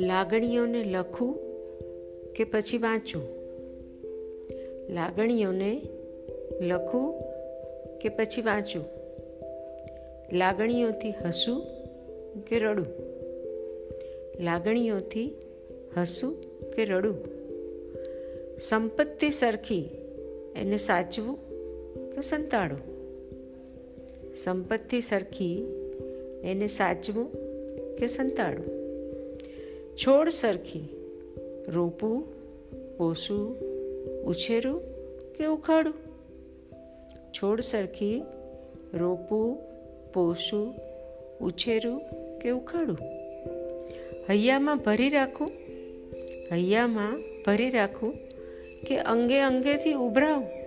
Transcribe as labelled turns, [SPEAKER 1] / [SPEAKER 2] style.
[SPEAKER 1] લાગણીઓને લખું કે પછી વાંચું? લાગણીઓને લખું કે પછી વાંચું? લાગણીઓથી હસું કે રડું? લાગણીઓથી હસું કે રડું? સંપત્તિ સરખી એને સાચવું કે સંતાડું સંપત્તિ સરખી એને સાચવું કે સંતાડું છોડ સરખી. રોપવું પોસવું ઉછેરું કે ઉખાડું. છોડ સરખી રોપવું પોસું, ઉછેરું કે ઉખાડું. હૈયામાં ભરી રાખું. હૈયામાં ભરી રાખું કે અંગે અંગેથી ઉભરાવું.